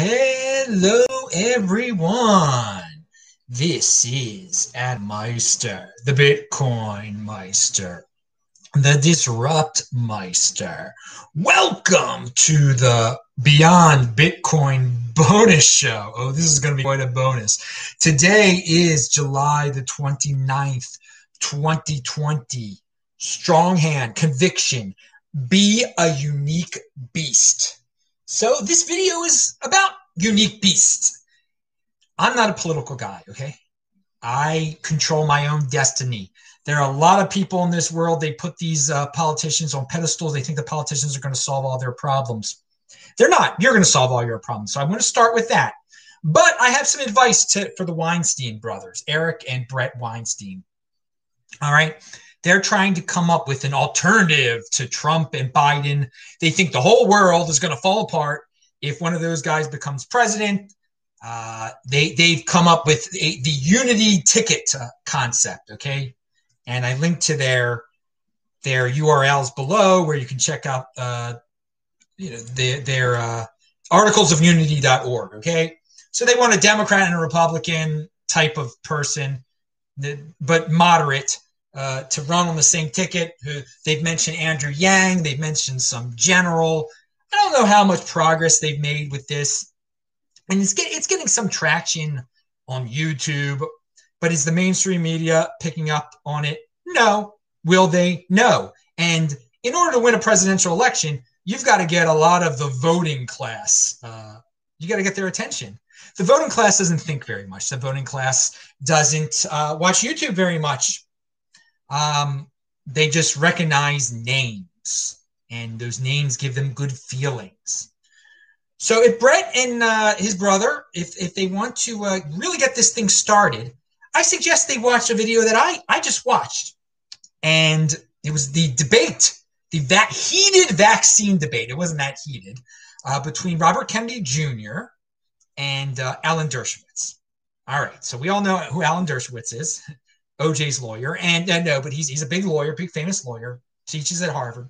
Hello, everyone. This is Ad Meister, the Bitcoin Meister, the Disrupt Meister. Welcome to the Beyond Bitcoin bonus show. Oh, this is going to be quite a bonus. Today is July the 29th, 2020. Strong hand, conviction, be a unique beast. So this video is about unique beasts. I'm not a political guy, okay? I control my own destiny. There are a lot of people in this world, they put these uh, politicians on pedestals. They think the politicians are going to solve all their problems. They're not. You're going to solve all your problems. So I'm going to start with that. But I have some advice to, for the Weinstein brothers, Eric and Brett Weinstein. All right. They're trying to come up with an alternative to Trump and Biden. They think the whole world is going to fall apart if one of those guys becomes president. Uh, they they've come up with a, the unity ticket uh, concept. Okay, and I linked to their their URLs below where you can check out uh, you know their their uh, articles of unity.org. Okay, so they want a Democrat and a Republican type of person, but moderate uh, to run on the same ticket. They've mentioned Andrew Yang. They've mentioned some general. I don't know how much progress they've made with this, and it's getting it's getting some traction on YouTube. But is the mainstream media picking up on it? No. Will they? No. And in order to win a presidential election, you've got to get a lot of the voting class. Uh, you got to get their attention. The voting class doesn't think very much. The voting class doesn't uh, watch YouTube very much um, they just recognize names, and those names give them good feelings. So if Brett and uh, his brother, if if they want to uh, really get this thing started, I suggest they watch a video that I I just watched, and it was the debate, the that heated vaccine debate. It wasn't that heated uh, between Robert Kennedy Jr. and uh, Alan Dershowitz. All right, so we all know who Alan Dershowitz is. OJ's lawyer, and uh, no, but he's he's a big lawyer, big famous lawyer, teaches at Harvard,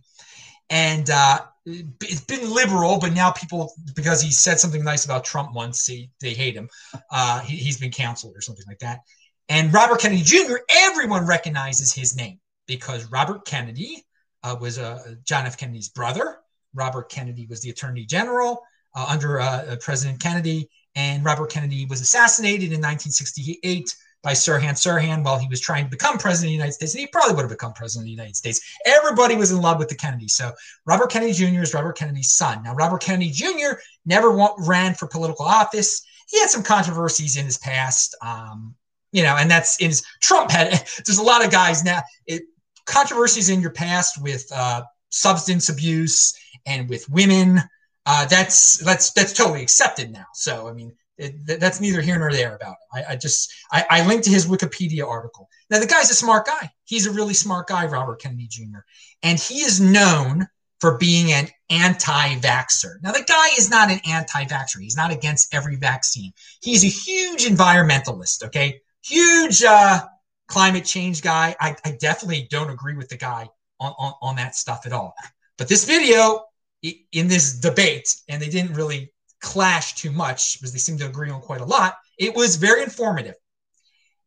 and uh, it's been liberal, but now people because he said something nice about Trump once, he, they hate him. Uh, he, has been canceled or something like that. And Robert Kennedy Jr. Everyone recognizes his name because Robert Kennedy uh, was uh, John F. Kennedy's brother. Robert Kennedy was the Attorney General uh, under President Kennedy, and Robert Kennedy was assassinated in 1968 by Sirhan Sirhan while he was trying to become president of the United States, and he probably would have become president of the United States. Everybody was in love with the Kennedy. So Robert Kennedy Jr. is Robert Kennedy's son. Now, Robert Kennedy Jr. never ran for political office. He had some controversies in his past, um, you know, and that's in his Trump had. There's a lot of guys now. It, controversies in your past with uh, substance abuse and with women. Uh, that's that's that's totally accepted now. So I mean, it, that's neither here nor there about him. I, I just I, I, linked to his Wikipedia article. Now the guy's a smart guy. He's a really smart guy, Robert Kennedy Jr. And he is known for being an anti-vaxxer. Now the guy is not an anti-vaxxer. He's not against every vaccine. He's a huge environmentalist. Okay, huge uh, climate change guy. I, I, definitely don't agree with the guy on, on on that stuff at all. But this video in this debate, and they didn't really clash too much because they seem to agree on quite a lot. It was very informative.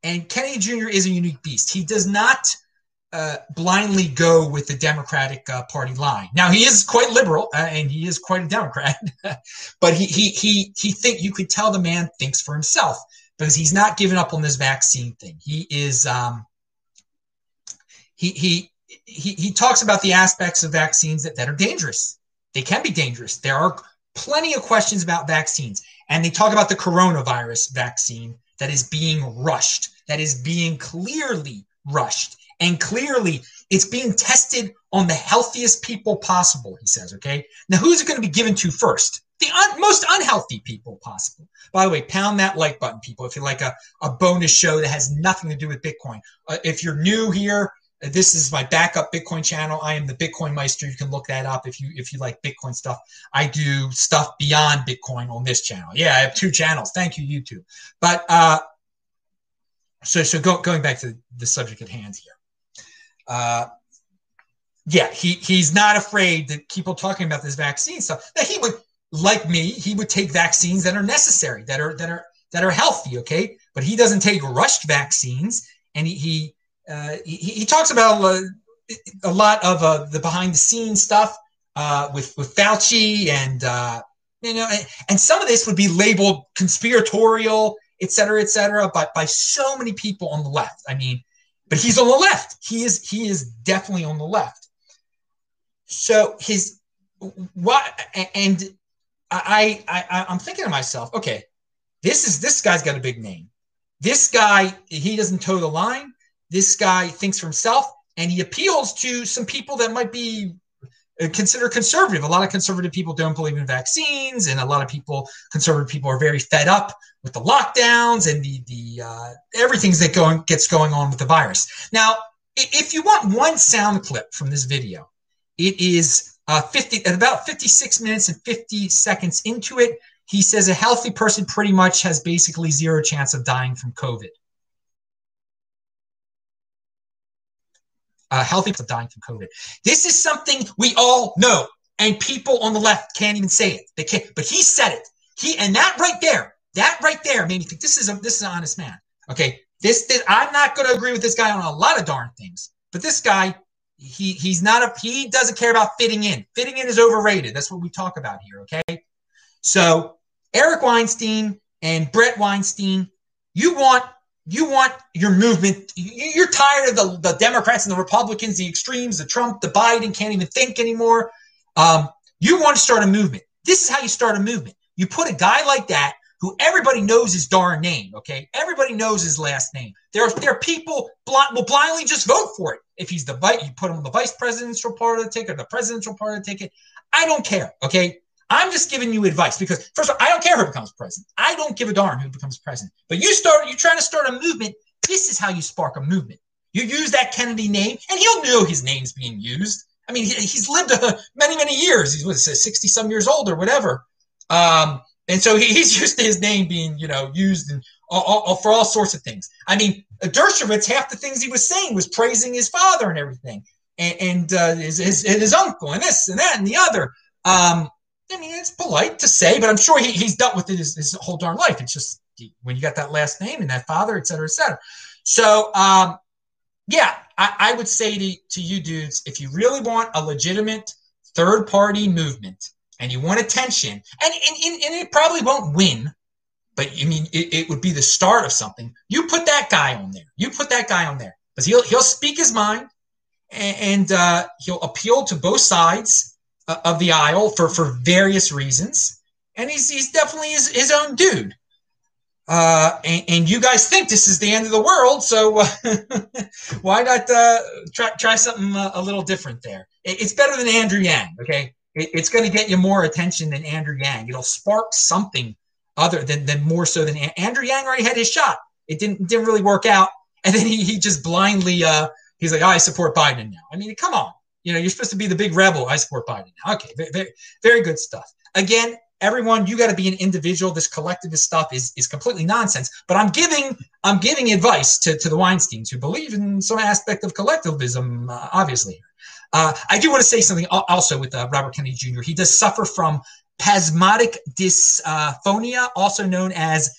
And Kennedy Jr. is a unique beast. He does not uh, blindly go with the Democratic uh, Party line. Now he is quite liberal uh, and he is quite a Democrat, but he he he he think you could tell the man thinks for himself because he's not giving up on this vaccine thing. He is um, he he he he talks about the aspects of vaccines that, that are dangerous. They can be dangerous. There are plenty of questions about vaccines. And they talk about the coronavirus vaccine that is being rushed, that is being clearly rushed. And clearly, it's being tested on the healthiest people possible, he says. Okay. Now, who's it going to be given to first? The un- most unhealthy people possible. By the way, pound that like button, people, if you like a, a bonus show that has nothing to do with Bitcoin. Uh, if you're new here, this is my backup Bitcoin channel. I am the Bitcoin Meister. You can look that up if you if you like Bitcoin stuff. I do stuff beyond Bitcoin on this channel. Yeah, I have two channels. Thank you, YouTube. But uh, so so go, going back to the subject at hand here. Uh, yeah, he he's not afraid that people talking about this vaccine stuff. That he would like me, he would take vaccines that are necessary, that are that are that are healthy. Okay, but he doesn't take rushed vaccines, and he he uh, he, he, talks about a lot of uh, the behind the scenes stuff uh, with with Fauci and uh, you know, and, and, some of this would be labeled conspiratorial, et cetera, et cetera, but by so many people on the left. I mean, but he's on the left. He is he is definitely on the left. So his what and I I I'm thinking to myself, okay, this is this guy's got a big name. This guy he doesn't toe the line. This guy thinks for himself and he appeals to some people that might be uh, consider conservative. A lot of conservative people don't believe in vaccines, and a lot of people, conservative people, are very fed up with the lockdowns and the the uh, that going gets going on with the virus. Now, if you want one sound clip from this video, it is uh, 50 at about 56 minutes and 50 seconds into it. He says a healthy person pretty much has basically zero chance of dying from COVID. Uh, healthy people dying from COVID. This is something we all know, and people on the left can't even say it. They can't, but he said it. He and that right there, that right there made me think this is a this is an honest man. Okay, this, this I'm not going to agree with this guy on a lot of darn things, but this guy, he he's not a he doesn't care about fitting in. Fitting in is overrated. That's what we talk about here. Okay, so Eric Weinstein and Brett Weinstein, you want you want your movement. You're tired of the, the Democrats and the Republicans, the extremes, the Trump, the Biden can't even think anymore. Um, you want to start a movement. This is how you start a movement. You put a guy like that who everybody knows his darn name. Okay, everybody knows his last name. There are there are people will blindly just vote for it if he's the vice. You put him on the vice presidential part of the ticket, or the presidential part of the ticket. I don't care. Okay, I'm just giving you advice because first of all, I don't care who becomes president. I don't give a darn who becomes president. But you start, you're trying to start a movement. This is how you spark a movement. You use that Kennedy name, and he'll know his name's being used. I mean, he, he's lived uh, many, many years. He's what, 60 some years old or whatever. Um, and so he, he's used to his name being, you know, used in, all, all, for all sorts of things. I mean, Dershowitz, half the things he was saying was praising his father and everything, and, and uh, his, his, his uncle, and this and that and the other. Um, I mean, it's polite to say, but I'm sure he, he's dealt with it his, his whole darn life. It's just when you got that last name and that father, et cetera, et cetera. So, um, yeah, I, I would say to, to you dudes, if you really want a legitimate third party movement and you want attention, and, and, and it probably won't win, but I mean, it, it would be the start of something. You put that guy on there. You put that guy on there because he'll, he'll speak his mind and, and uh, he'll appeal to both sides of the aisle for for various reasons, and he's he's definitely his, his own dude. Uh, and, and, you guys think this is the end of the world, so uh, why not uh, try try something uh, a little different there? It, it's better than Andrew Yang, okay? It, it's going to get you more attention than Andrew Yang. It'll spark something other than than more so than Andrew Yang already had his shot. It didn't didn't really work out, and then he he just blindly uh he's like, I support Biden now. I mean, come on, you know, you're supposed to be the big rebel. I support Biden. Okay, very, very good stuff. Again, everyone, you got to be an individual. This collectivist stuff is is completely nonsense. But I'm giving I'm giving advice to, to the Weinsteins who believe in some aspect of collectivism, uh, obviously. Uh, I do want to say something also with uh, Robert Kennedy Jr. He does suffer from spasmodic dysphonia, also known as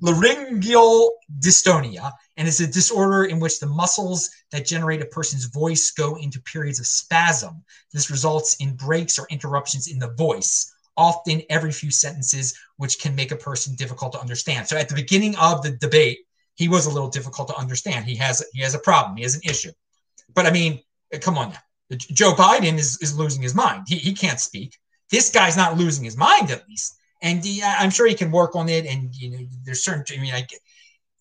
laryngeal dystonia and is a disorder in which the muscles that generate a person's voice go into periods of spasm. This results in breaks or interruptions in the voice, often every few sentences, which can make a person difficult to understand. So at the beginning of the debate, he was a little difficult to understand. He has he has a problem. He has an issue. But I mean, come on now. Joe Biden is, is losing his mind. He, he can't speak. This guy's not losing his mind, at least. And I'm sure he can work on it. And you know, there's certain. I mean, get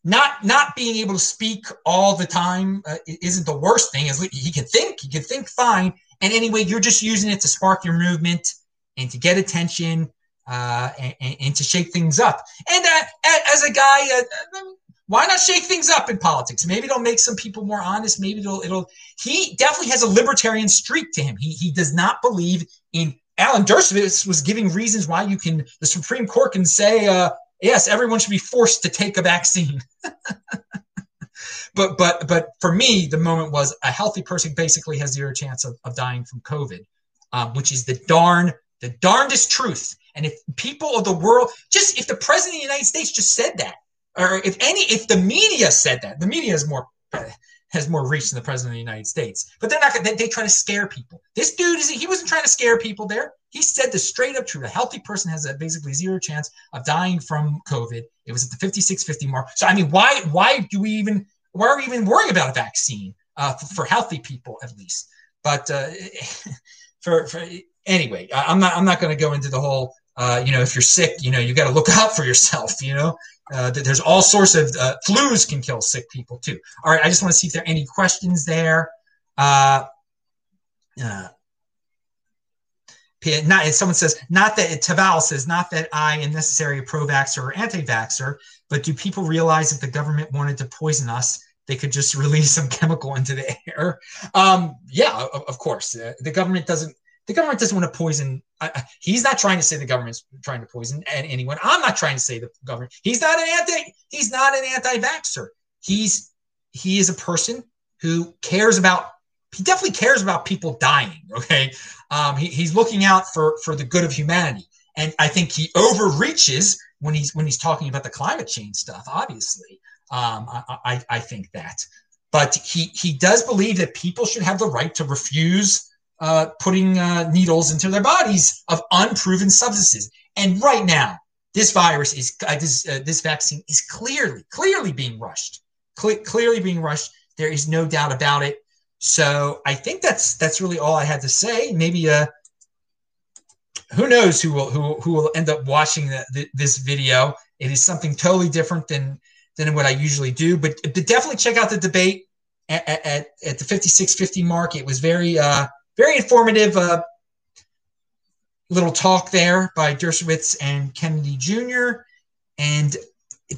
not not being able to speak all the time uh, isn't the worst thing. Is he can think, he can think fine, and anyway, you're just using it to spark your movement and to get attention uh, and, and, to shake things up. And uh, as a guy, uh, why not shake things up in politics? Maybe it'll make some people more honest. Maybe it'll it'll. He definitely has a libertarian streak to him. He he does not believe in. Alan Dershowitz was giving reasons why you can the Supreme Court can say uh, yes, everyone should be forced to take a vaccine. but but but for me, the moment was a healthy person basically has zero chance of, of dying from COVID, um, which is the darn the darndest truth. And if people of the world, just if the president of the United States just said that, or if any, if the media said that, the media is more has more reach than the president of the United States. But they're not. They, they try to scare people. This dude is. He wasn't trying to scare people. There, he said the straight up truth. A healthy person has a basically zero chance of dying from COVID. It was at the 5650 mark. So I mean, why why do we even why are we even worrying about a vaccine uh, for, for, healthy people at least? But uh, for, for anyway, I'm not I'm not going to go into the whole. Uh, you know, if you're sick, you know, you got to look out for yourself. You know, uh, there's all sorts of uh, flus can kill sick people too. All right, I just want to see if there are any questions there. Uh, uh, not someone says not that Taval says not that I am necessarily a pro-vaxxer or anti-vaxxer, but do people realize if the government wanted to poison us, they could just release some chemical into the air? Um, yeah, of, of course. Uh, the government doesn't the government doesn't want to poison. I, he's not trying to say the government's trying to poison anyone. I'm not trying to say the government. He's not an anti. He's not an anti-vaxxer. He's he is a person who cares about. He definitely cares about people dying. Okay, um, he, he's looking out for for the good of humanity, and I think he overreaches when he's when he's talking about the climate change stuff. Obviously, um, I, I I think that, but he he does believe that people should have the right to refuse uh, putting uh, needles into their bodies of unproven substances. And right now, this virus is uh, this uh, this vaccine is clearly clearly being rushed, Cle- clearly being rushed. There is no doubt about it. So I think that's that's really all I had to say. Maybe uh, who knows who will who who will end up watching the, the, this video. It is something totally different than than what I usually do. But, but definitely check out the debate at, at, at the 5650 mark. It was very uh, very informative uh, little talk there by Dershowitz and Kennedy Jr. And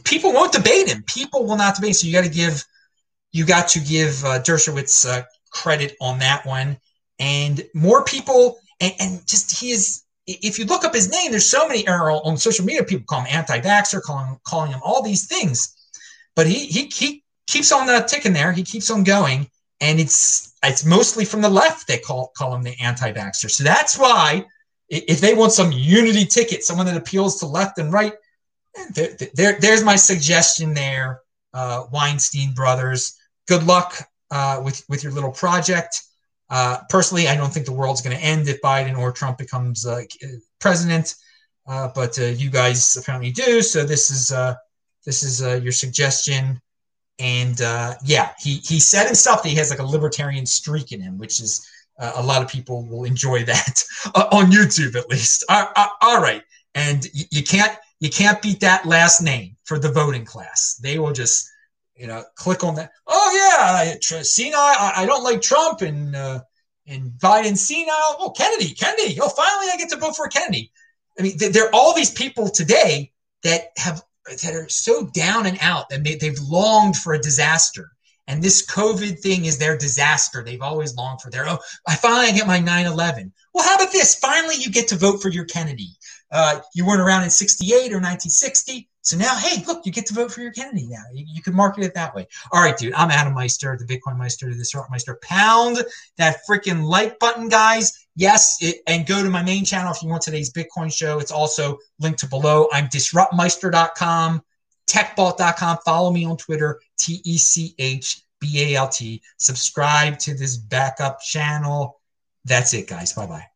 people won't debate him. People will not debate. So you got to give you got to give uh, Dershowitz uh, credit on that one. And more people, and, and, just he is. If you look up his name, there's so many Earl on social media. People call him anti-vaxxer, calling calling him all these things. But he he he keeps on uh, ticking there. He keeps on going, and it's it's mostly from the left they call call him the anti-vaxxer. So that's why if they want some unity ticket, someone that appeals to left and right, there, there there's my suggestion there. Uh, Weinstein brothers, good luck uh, with with your little project. Uh, personally, I don't think the world's going to end if Biden or Trump becomes uh, president, uh, but uh, you guys apparently do. So this is this is your suggestion and uh, yeah, he he said himself that he has like a libertarian streak in him, which is uh, a lot of people will enjoy that uh, on YouTube at least. all right, and y- you can't you can't beat that last name for the voting class. They will just you know click on that. Oh yeah, senile. I, I don't like Trump and uh, and Biden senile. Oh Kennedy, Kennedy. Oh finally I get to vote for Kennedy. I mean, there are all these people today that have that are so down and out and they, they've longed for a disaster. And this COVID thing is their disaster. They've always longed for their, oh, I finally get my 9 11. Well, how about this? Finally, you get to vote for your Kennedy. Uh, you weren't around in 68 or 1960. So now, hey, look, you get to vote for your Kennedy now. You, you can market it that way. All right, dude, I'm Adam Meister, the Bitcoin Meister, the Disrupt Meister. Pound that freaking like button, guys. Yes, it, and go to my main channel if you want today's Bitcoin show. It's also linked to below. I'm disruptmeister.com, techbalt.com. Follow me on Twitter, T E C H B A L T. Subscribe to this backup channel. That's it, guys. Bye bye.